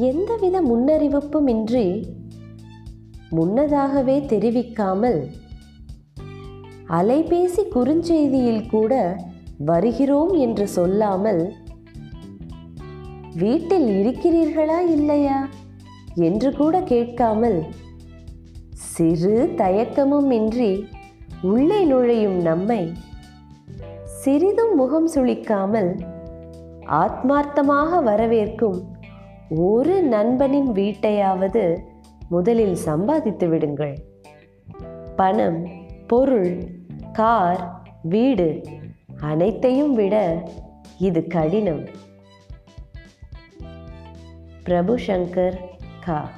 எந்தவித முன்னறிவிப்பும் இன்றி முன்னதாகவே தெரிவிக்காமல் அலைபேசி குறுஞ்செய்தியில் கூட வருகிறோம் என்று சொல்லாமல் வீட்டில் இருக்கிறீர்களா இல்லையா என்று கூட கேட்காமல் சிறு தயக்கமும் இன்றி உள்ளே நுழையும் நம்மை சிறிதும் முகம் சுளிக்காமல் ஆத்மார்த்தமாக வரவேற்கும் ஒரு நண்பனின் வீட்டையாவது முதலில் சம்பாதித்து விடுங்கள். பணம் பொருள் கார் வீடு அனைத்தையும் விட இது கடினம். பிரபு சங்கர் கா.